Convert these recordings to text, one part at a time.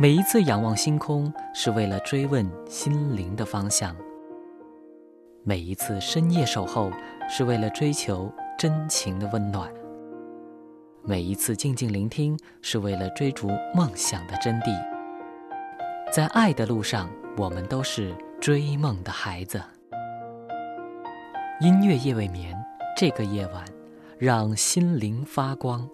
每一次仰望星空，是为了追问心灵的方向；每一次深夜守候，是为了追求真情的温暖；每一次静静聆听，是为了追逐梦想的真谛。在爱的路上，我们都是追梦的孩子。音乐夜未眠，这个夜晚，让心灵发光。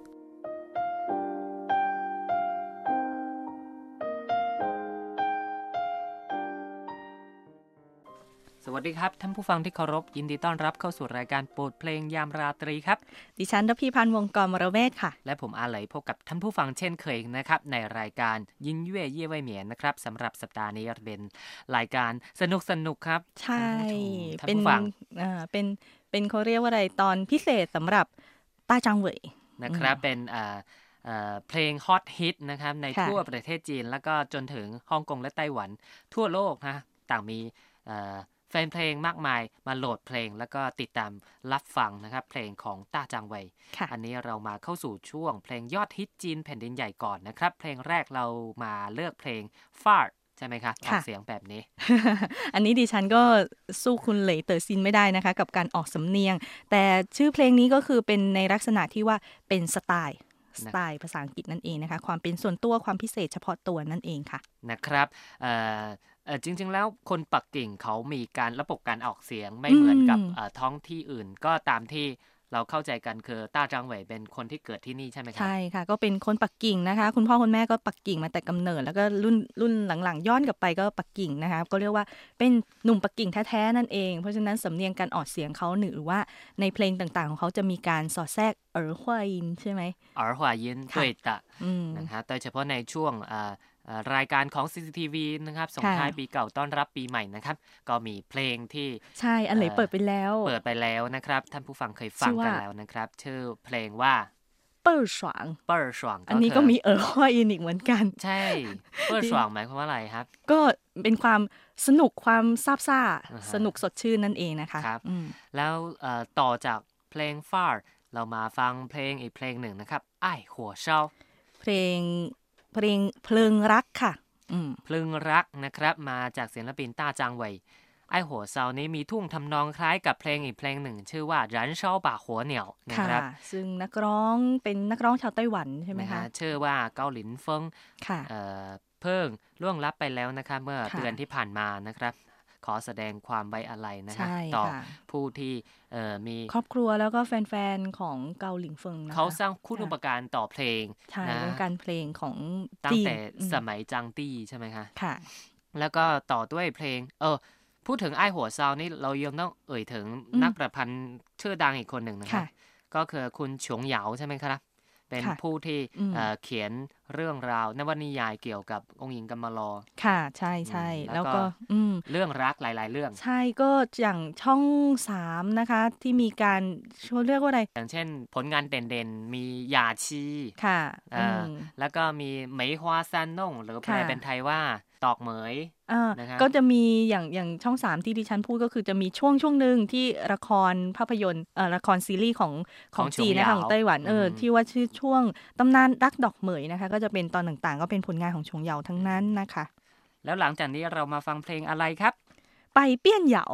ดีครับ ท่านผู้ฟังที่เคารพยินดีต้อนรับเข้าสู่รายการโปรดเพลงยามราตรีครับ ดิฉันรพีพันธ์วงกรมรเวศค่ะ และผมอาไหลพบกับท่านผู้ฟังเช่นเคยนะครับ ในรายการยินเย่เย่ไวเหมียนนะครับสำหรับสัปดาห์นี้เป็นรายการสนุกสนุกครับ ใช่ท่านผู้ฟังอ่าเป็นเป็นเขาเรียกว่าอะไรตอนพิเศษสำหรับต้าจังเหวยนะครับเป็นอ่าอ่าเพลงฮอตฮิตนะครับในค่ะทั่วประเทศจีน แล้วก็จนถึงฮ่องกงและไต้หวันทั่วโลกนะต่างมีอ่าแฟนเพลงมากมายมาโหลดเพลง แล้วก็ติดตามรับฟังนะครับเพลงของต้าจางเวยค่ะอันนี้เรามาเข้าสู่ช่วง เพลงยอดฮิตจีนแผ่นดินใหญ่ก่อนนะครับ เพลงแรกเรามาเลือกเพลงฟาดใช่ไหมคะออกค่ะเสียงแบบนี้ อันนี้ดิฉันก็สู้คุณเหลยเตอร์ซินไม่ได้นะคะ กับการออกสำเนียง แต่ชื่อเพลงนี้ก็คือเป็นในลักษณะที่ว่าเป็นสไตล์สไตล์ภาษาอังกฤษนั่นเองนะคะ ความเป็นส่วนตัวความพิเศษเฉพาะตัวนั่นเองค่ะ นะครับเอ่อเอ่อ จริง ๆ แล้วคนปักกิ่งเขามีการระบบการออกเสียงไม่เหมือนกับอืมเอ่อท้องที่อื่นก็ตามที่เราเข้าใจกันคือต้าจางเหวยเป็นคนที่เกิดที่นี่ใช่ไหมครับใช่ค่ะ ก็เป็นคนปักกิ่งนะคะ คุณพ่อคุณแม่ก็ปักกิ่งมาแต่กำเนิด แล้วก็รุ่นรุ่นหลังๆ ย้อนกลับไปก็ปักกิ่งนะคะก็เรียกว่าเป็นหนุ่มปักกิ่งแท้ๆนั่นเอง เพราะฉะนั้นสำเนียงการออกเสียงเขาหรือว่าในเพลงต่างๆ ของเขาจะมีการสอดแทรกเอ๋อฮวายินใช่ไหมอร์ฮวายินค่ะด้วยตะอืมนะฮะโดยเฉพาะในช่วงอ่าอ่า รายการของ CCTV นะครับส่งค่ะท้ายปีเก่าต้อนรับปีใหม่นะครับ ก็มีเพลงที่ใช่ อันไหนเอ่อเปิดไปแล้ว เปิดไปแล้วนะครับ ท่านผู้ฟังเคยฟังชื่อว่ากันแล้วนะครับ ชื่อเพลงว่าเปิดสวางเปิร์สว่างอันนี้ก็มีเอ๋อฮวายินอีกเหมือนกัน ใช่เปิร์สว่างหมายความว่าอะไรครับ ก็เป็นความสนุกความซาบซ่าอ่าฮะสนุกสดชื่นนั่นเองนะคะครับอืมแล้วเอ่อต่อจากเพลงฟาร์เรามาฟังเพลงอีกเพลงหนึ่งนะครับไอ้ายหัวเช่าเพลง เพลงเพลิงรักค่ะอืมเพลิงรักนะครับ มาจากศิลปินต้าจางเวยไอ้ายหัวเซานี้มีทุ่งทำนองคล้ายกับเพลงอีกเพลงหนึ่ง ชื่อว่ารันเช่าป่าหัวเหนียวนะค่ะครับซึ่งนักร้องเป็นนักร้องชาวไต้หวันใช่ไหมนะคะฮะชื่อว่าเกาหลินเฟิงค่ะเอ่อเพิ่งล่วงลับไปแล้วนะครับเมื่อค่ะเดือนที่ผ่านมานะครับ ขอแสดงความไว้อาลัยนะฮะใช่ต่อค่ะผู้ที่เอ่อมีครอบครัวแล้วก็แฟนๆ ของเกาหลิงเฟิงนะคะเขาสร้างคุณอุปการต่อเพลงใช่นะวงการเพลงของตั้งจีนแต่อืมสมัยจางตี้ใช่ไหมคะค่ะ แล้วก็ต่อด้วยเพลง เออพูดถึงไอ้ายหัวซาวนี่เรายังต้องเอ่ยถึงอืมนักประพันธ์ชื่อดังอีกคนหนึ่งนะครัค่ะบก็คือคุณฉงเหยาใช่ไหมครับ เป็นค่ะผู้ที่อืมเอ่อเขียนเรื่องราวนวนิยายเกี่ยวกับองค์หญิงกัมมาลอค่ะ ใช่ใช่อืมแล้แล้ววก็ก็อืมเรื่องรักหลาย ๆ เรื่อง ใช่ก็อย่างช่องสามนะคะ ที่มีการเขาเรียกว่าอะไร อย่างเช่น ผลงานเด่นๆ มีหยาชีค่ะอ่าอืมแล้วก็มีเหมยฮวาซันน่งหรือแปลค่ะเป็นไทยว่าตอกเหมย อ่านะครับ ก็จะมีอย่างอย่างช่องสามที่ดิฉันพูดก็คือจะมีช่วงช่วงหนึ่งที่ละครภาพยนตร์เอ่อละครซีรีส์ของของจีนนะคะของไต้หวันเอออม ที่ว่าชื่อช่วงตำนานรักดอกเหมยนะคะ ก็จะเป็นตอนต่างๆ ก็เป็นผลงานของชงเหยาทั้งนั้นนะคะ แล้วหลังจากนี้เรามาฟังเพลงอะไรครับ ไปเปี้ยนเหยา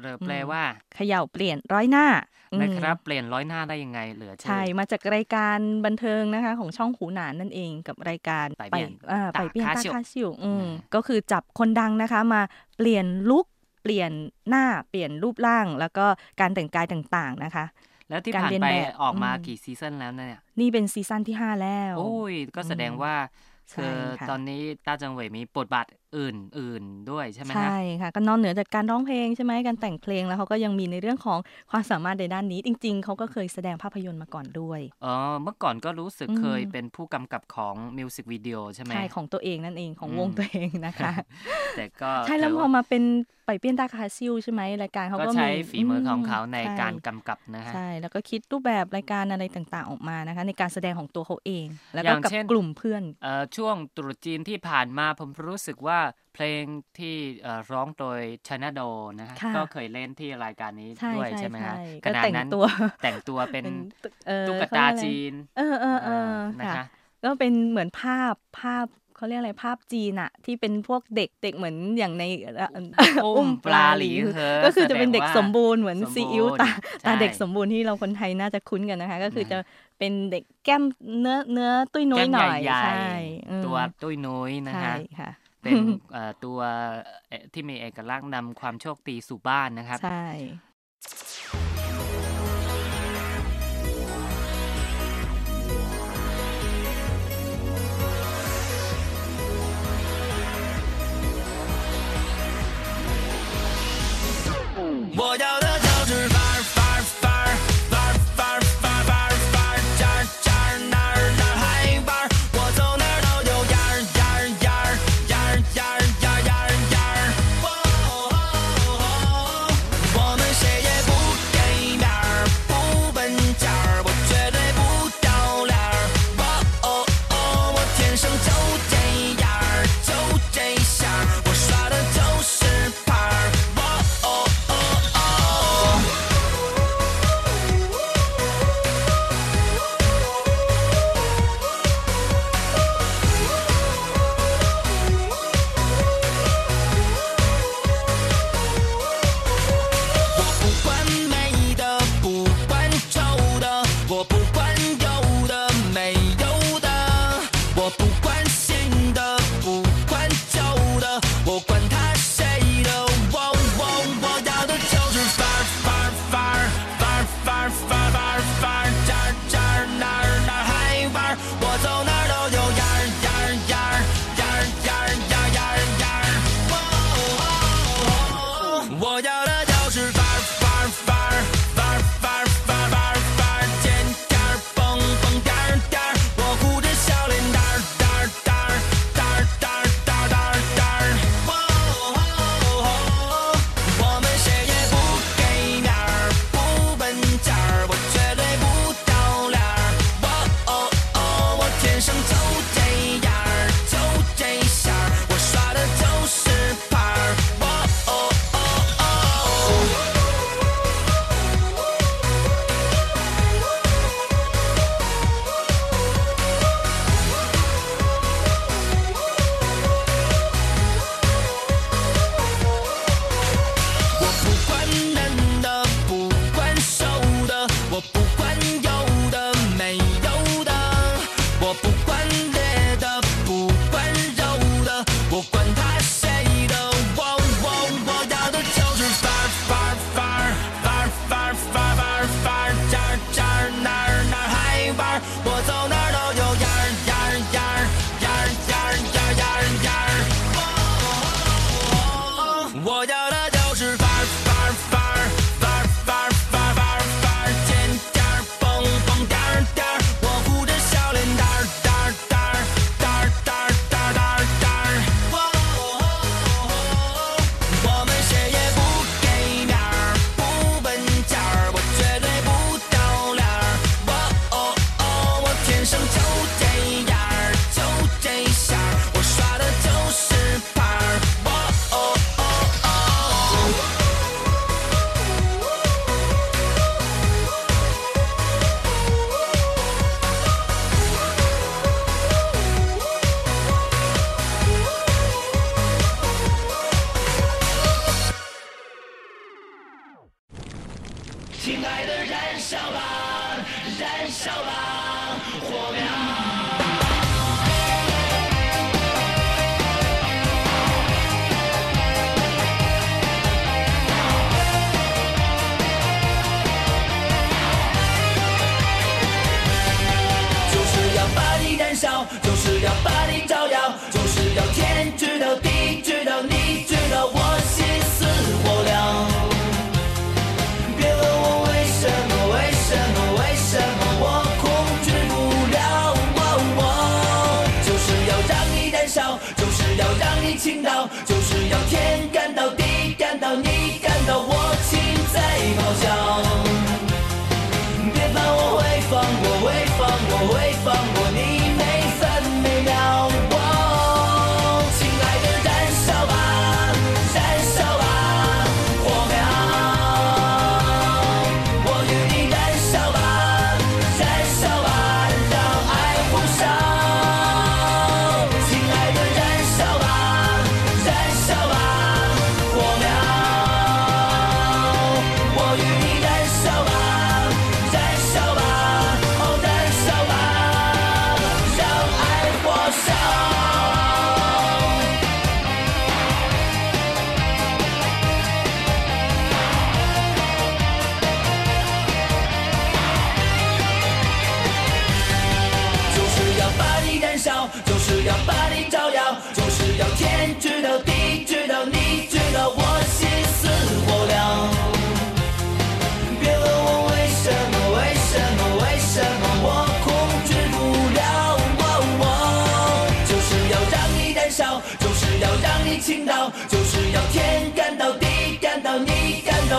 หรือแปลว่าเขย่าเปลี่ยนร้อยหน้าอืมนะครับ เปลี่ยนร้อยหน้าได้ยังไงเหลือเชื่อใช่มาจากรายการบันเทิงนะคะ ของช่องหูหนานนั่นเองกับรายการไปเปี้ยนอ่าตาไปเปี้ยนคาตาชิวคาชิวอืมนะก็คือจับคนดังนะคะ มาเปลี่ยนลุคเปลี่ยนหน้าเปลี่ยนรูปร่าง แล้วก็การแต่งกายต่างๆนะคะ แล้วที่การผ่านเรียนไปแบบออกมาอืมกี่ซีซันแล้วเนี่ยนี่เป็นซีซั่นที่ 5 แล้ว โอ้ย ก็แสดงว่าใช่คือค่ะตอนนี้ต้าจังเหวยมีบทบาท อื่นๆด้วยใช่ไหมฮะใช่ค่ะก็นอกเหนือจากการร้องเพลงใช่ไหมการแต่งเพลงแล้วเขาก็ยังมีในเรื่องของความสามารถในด้านนี้ จริง ๆเขาก็เคยแสดงภาพยนตร์มาก่อนด้วยอ๋อเมื่อก่อนก็รู้สึกอืมเคยเป็นผู้กำกับของมิวสิกวิดีโอใช่ไหมใช่ของตัวเองนั่นเองของอืมวงตัวเองนะคะ แต่ก็ใช่แล้วถืพว่าอมาเป็นไปเปี้ยนตาคาซิลใช่ไหมรายการเขาก็ก็ใช้มีฝีมือของเขาในช่การกำกับนะฮะใช่แล้วก็คิดรูปแบบรายการอะไรต่างๆออกมานะคะในการแสดงของตัวเขาเอง แล้วอก็ย่างกับเช่นกลุ่มเพื่อนเอ่อช่วงตรุษจีนที่ผ่านมาผมรู้สึกว่าเพลงที่เอ่อร้องโดยชนะโดนะฮะค่ะก็เคยเล่นที่รายการนี้ใช่ด้วยใช่ใช่ไหมฮะใช่ขก็ณะแต่งนั้นตัวแต่งตัวเป็นเอ่อตุ๊กเขตาเรียกอะไรจีนเออเออเออนะค่ะคะก็เป็นเหมือนภาพภาพ เขาเรียกอะไรภาพจีนอะที่เป็นพวกเด็กเด็กเหมือนอย่างในอุ้มปลาหลีก็คือจะเป็นเด็กสมบูรณ์เหมือนซีอิ๊วตาตาเด็กสมบูรณ์ที่เราคนไทยน่าจะคุ้นกันนะคะ ก็คือจะเป็นเด็กแก้มเนื้อเนื้อตุ้ยน้อยหน่อยใช่ตัวตุ้ยน้อยนะคะเป็นตัวที่มีเอกลักษณ์นำความโชคดีสู่บ้านนะครับใช่ 我。倾倒，就是要天干到地干到你干到我，心在咆哮。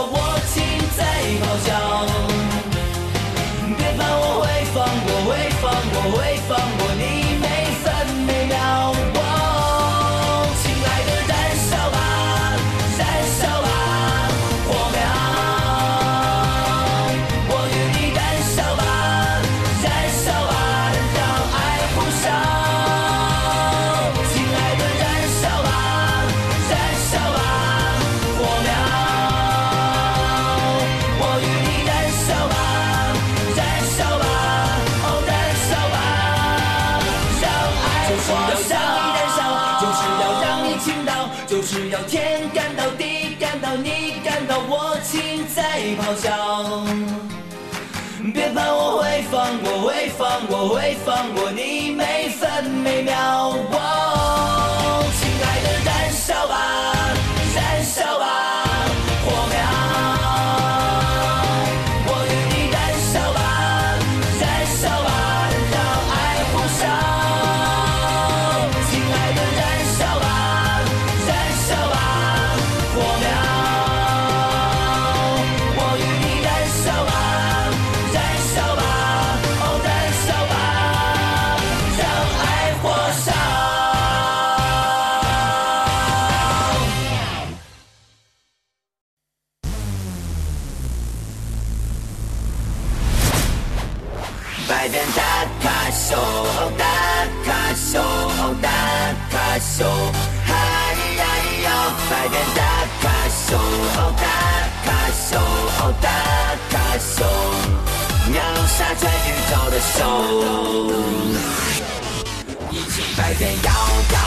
我心在咆哮，别怕，我会放过，会放过，会放过。在咆哮。别怕，我会放过，会放过，会放过你。再见要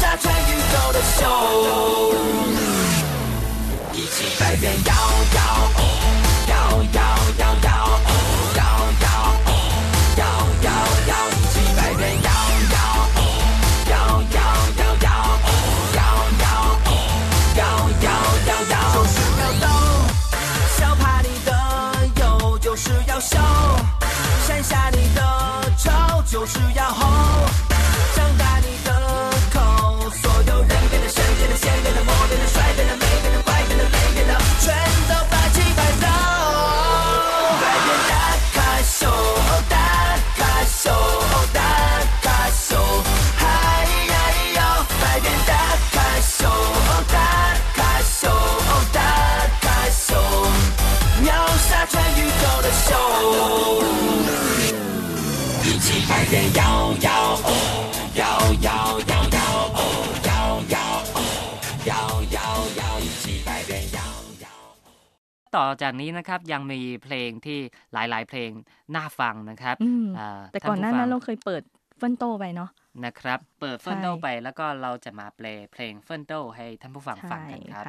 下穿宇宙的秀，一起百变妖妖。也摇摇哦，摇摇摇摇哦，摇摇哦，摇摇摇，一起改变摇摇。ต่อจากนี้นะครับยังมีเพลงที่หลาย ๆ เพลงน่าฟังนะครับแต่ก่อนหน้านั้นเราเคยเปิด 奋斗 ไปเนาะนะครับ เปิด 奋斗 ไปแล้วก็เราจะมาเพลงเพลง 奋斗 ให้ท่านผู้ฟังฟังกันครับ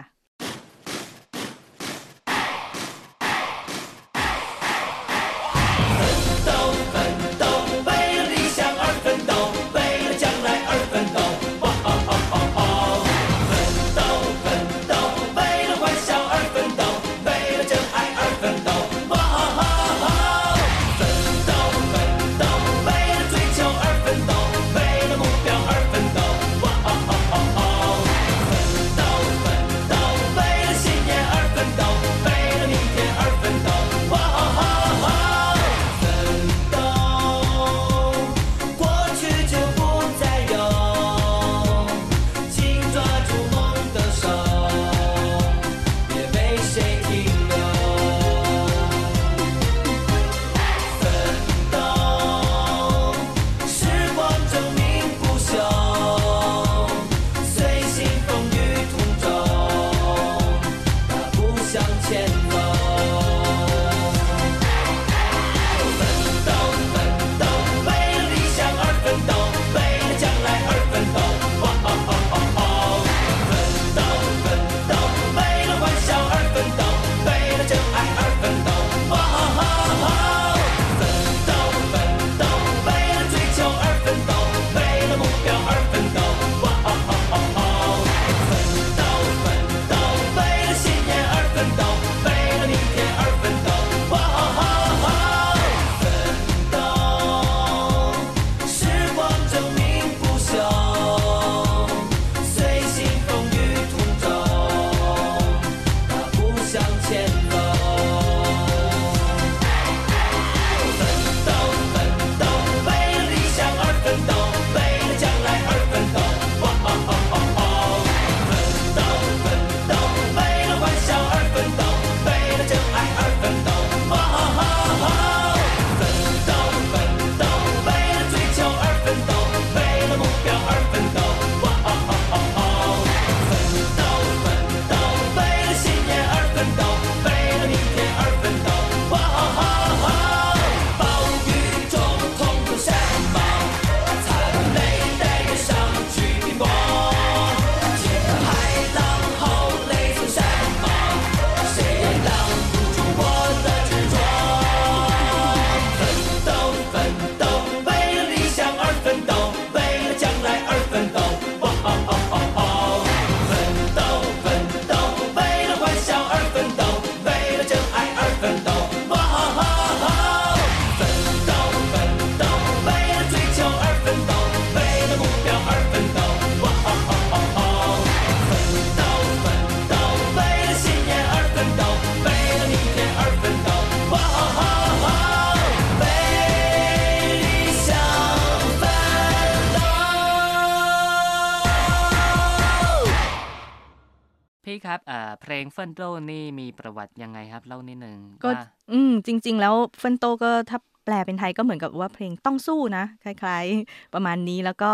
เอ่อเพลง 奋斗 นี่มีประวัติยังไงครับเล่านิดนึงก็ว่าอืมจริง ๆ แล้ว 奋斗 ก็ถ้าแปลเป็นไทยก็เหมือนกับว่าเพลงต้องสู้นะ คล้าย ๆ ประมาณนี้แล้วก็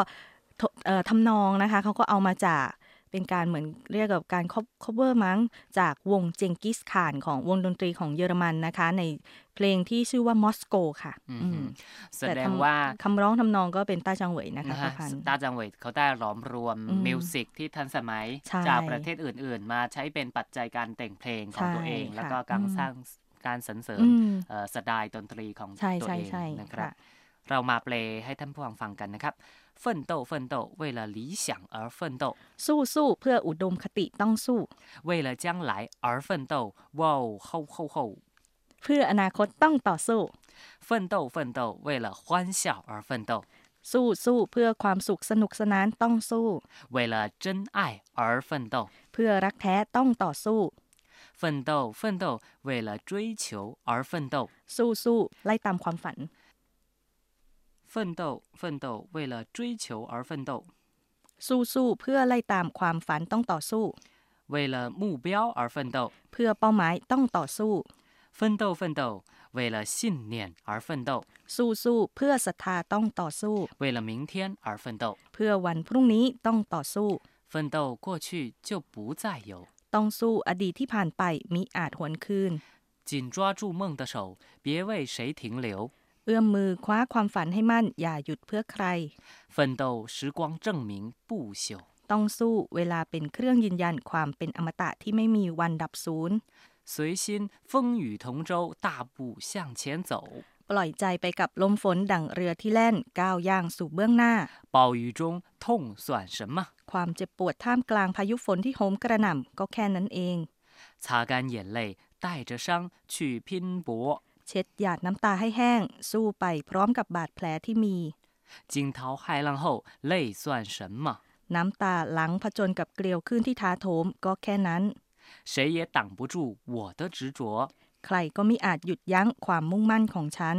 ทเอ่อทำนองนะคะเขาก็เอามาจาก เป็นการเหมือนเรียกกับการ cover มั้งจากวงเจงกิสขานของวงดนตรีของเยอรมันนะคะ ในเพลงที่ชื่อว่ามอสโกค่ะอืมอืมแสดงว่าคำร้องทำนองก็เป็นต้าจังเหวยนะคะนะปฮะระพันธ์ตาจังเวยเขาได้หลอมรวมอืม music ที่ทันสมัยใช่จากประเทศอื่น ๆ มาใช้เป็นปัจจัยการแต่งเพลงของใช่ตัวเอง แล้วก็ค่ะการอืมสร้างการสรรเสริญอืมเอ่อสไตล์ดนตรีของใช่ตัวใช่เองใช่นะครับค่ะ เรามาเปลให้ท่านผู้ฟังฟังกันนะครับ奋斗奋斗为了理想而奋斗 สู้สู้เพื่ออุดมคติต้องสู้ 为了将来而奋斗哇哦吼吼吼 เพื่ออนาคตต้องต่อสู้ 奋斗奋斗为了欢笑而奋斗 สู้สู้เพื่อความสุขสนุกสนานต้องสู้ 为了真爱而奋斗 เพื่อรักแท้ต้องต่อสู้ 奋斗奋斗为了追求而奋斗 สู้สู้ไล่ตามความฝัน 奋斗奋斗为了追求而奋斗 สู้สู้เพื่อไล่ตามความฝันต้องต่อสู้ 为了目标而奋斗 เพื่อเป้าหมายต้องต่อสู้ 奋斗奋斗为了信念而奋斗 สู้สู้เพื่อศรัทธาต้องต่อสู้ 为了明天而奋斗 เพื่อวันพรุ่งนี้ต้องต่อสู้ 奋斗过去就不再有 ต้องสู้อดีตที่ผ่านไปมิอาจหวนคืน 紧抓住梦的手别为谁停留 เอื้อมมือคว้าความฝันให้มั่น อย่าหยุดเพื่อใคร 奋斗时光证明不朽 ต้องสู้เวลาเป็นเครื่องยืนยันความเป็นอมตะที่ไม่มีวันดับศูนย์ 随心风雨同舟大步向前走 ปล่อยใจไปกับลมฝนดั่งเรือที่แล่นก้าวย่างสู่เบื้องหน้า 暴雨中痛算什么 ความเจ็บปวดท่ามกลางพายุฝนที่โหมกระหน่ำก็แค่นั้นเอง 擦干眼泪带着伤去拼搏 เช็ดหยาดน้ำตาให้แห้ง สู้ไปพร้อมกับบาดแผลที่มี 惊涛骇浪后泪算什么 น้ำตาหลังผจญกับเกลียวขึ้นที่ท้าโถมก็แค่นั้น 谁也挡不住我的执着 ใครก็มิอาจหยุดยั้งความมุ่งมั่นของฉัน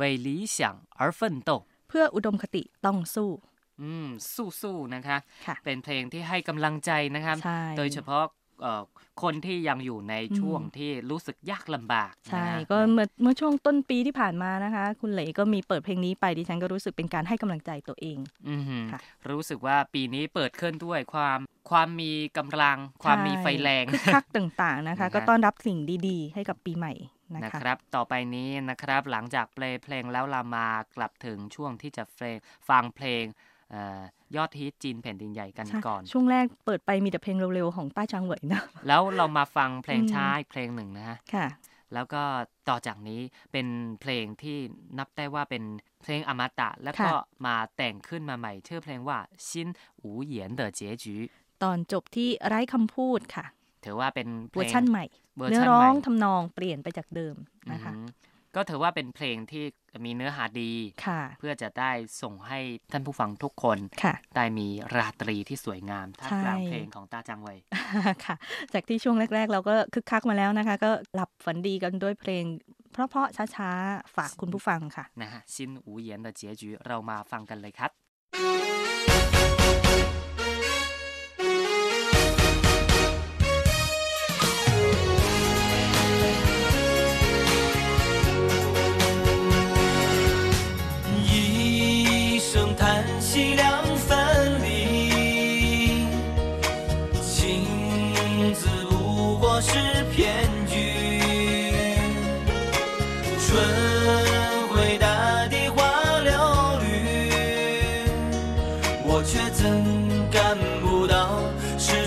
为理想而奋斗 เพื่ออุดมคติต้องสู้ อืมสู้ๆนะคะ ค่ะ เป็นเพลงที่ให้กำลังใจนะครับ ใช่ โดยเฉพาะเอ่อ คนที่ยังอยู่ในช่วงอืมที่รู้สึกยากลำบาก ใช่นะฮะก็เมื่อเมื่อช่วงต้นปีที่ผ่านมานะคะ คุณเหลก็มีเปิดเพลงนี้ไปดิฉันก็รู้สึกเป็นการให้กำลังใจตัวเองอือหือค่ะรู้สึกว่าปีนี้เปิดขึ้นด้วยความความมีกำลัง ความมีไฟแรงคึกคักต่างๆนะคะนะฮะก็ต้อนรับสิ่งดีๆ ให้กับปีใหม่นะนะคะครับ ต่อไปนี้นะครับหลังจากเปลงเพลงแล้วเรามากลับถึงช่วงที่จะเพลงฟังเพลงเอ่อ ยอดฮิตจีนแผ่นดินใหญ่กันใช่ก่อน ช่วงแรกเปิดไปมีแต่เพลงเร็วๆ ของต้าจางเหวยนะ แล้วเรามาฟังเพลงอืมช้าอีกเพลงหนึ่งนะฮะค่ะแล้วก็ต่อจากนี้เป็นเพลงที่นับได้ว่าเป็นเพลงอมตะ แล้วก็ค่ะมาแต่งขึ้นมาใหม่ ชื่อเพลงว่าซินอูเหยียนเดอเจจือตอนจบที่ไร้คำพูดค่ะ ถือว่าเป็นเพลเวองร์ชั่นใหม่เวอร์เนื้อชันร้ใหอม่งทำนองเปลี่ยนไปจากเดิมนะคะอืม ก็ถือว่าเป็นเพลงที่มีเนื้อหาดีค่ะเพื่อจะได้ส่งให้ท่านผู้ฟังทุกคนค่ะได้มีราตรีที่สวยงามท่ามกลางใช่เพลงของตาจังเวยค่ะ จากที่ช่วงแรก ๆ เราก็คึกคักมาแล้วนะคะ ก็หลับฝันดีกันด้วยเพลง เพราะๆช้าๆ ฝากคุณผู้ฟังค่ะนะฮะซินอูเหยียนเดอเจจือเรามาฟังกันเลยครับ 却怎感不到是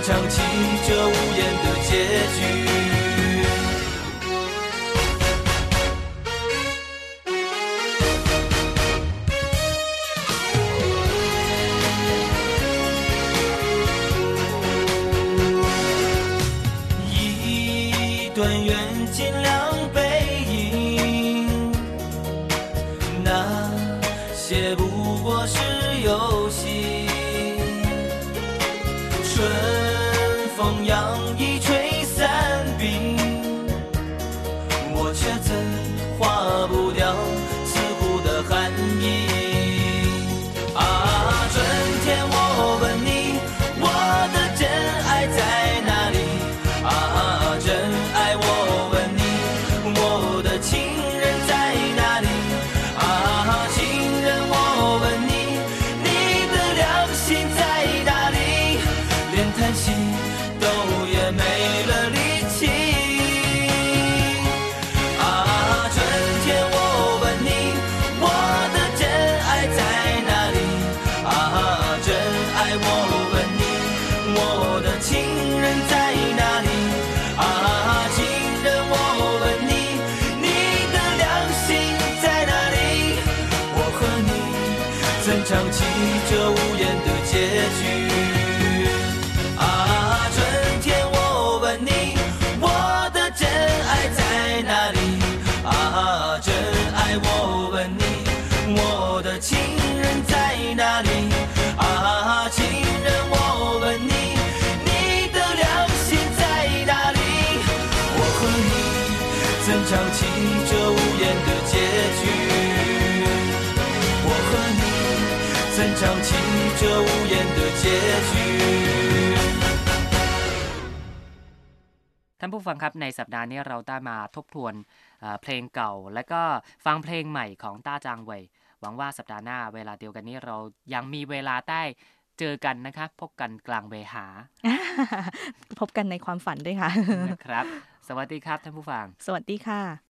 唱起这无言的结局。 ท่านผู้ฟังครับในสัปดาห์นี้เราได้มาทบทวนเอ่อเพลงเก่า และก็ฟังเพลงใหม่ของต้าจางเวยหวังว่าสัปดาห์หน้าเวลาเดียวกันนี้เรายังมีเวลาได้เจอกันนะครับพบกันกลางเวหา พบกันในความฝันด้วยค่ะนะครับ สวัสดีครับท่านผู้ฟัง สวัสดีค่ะ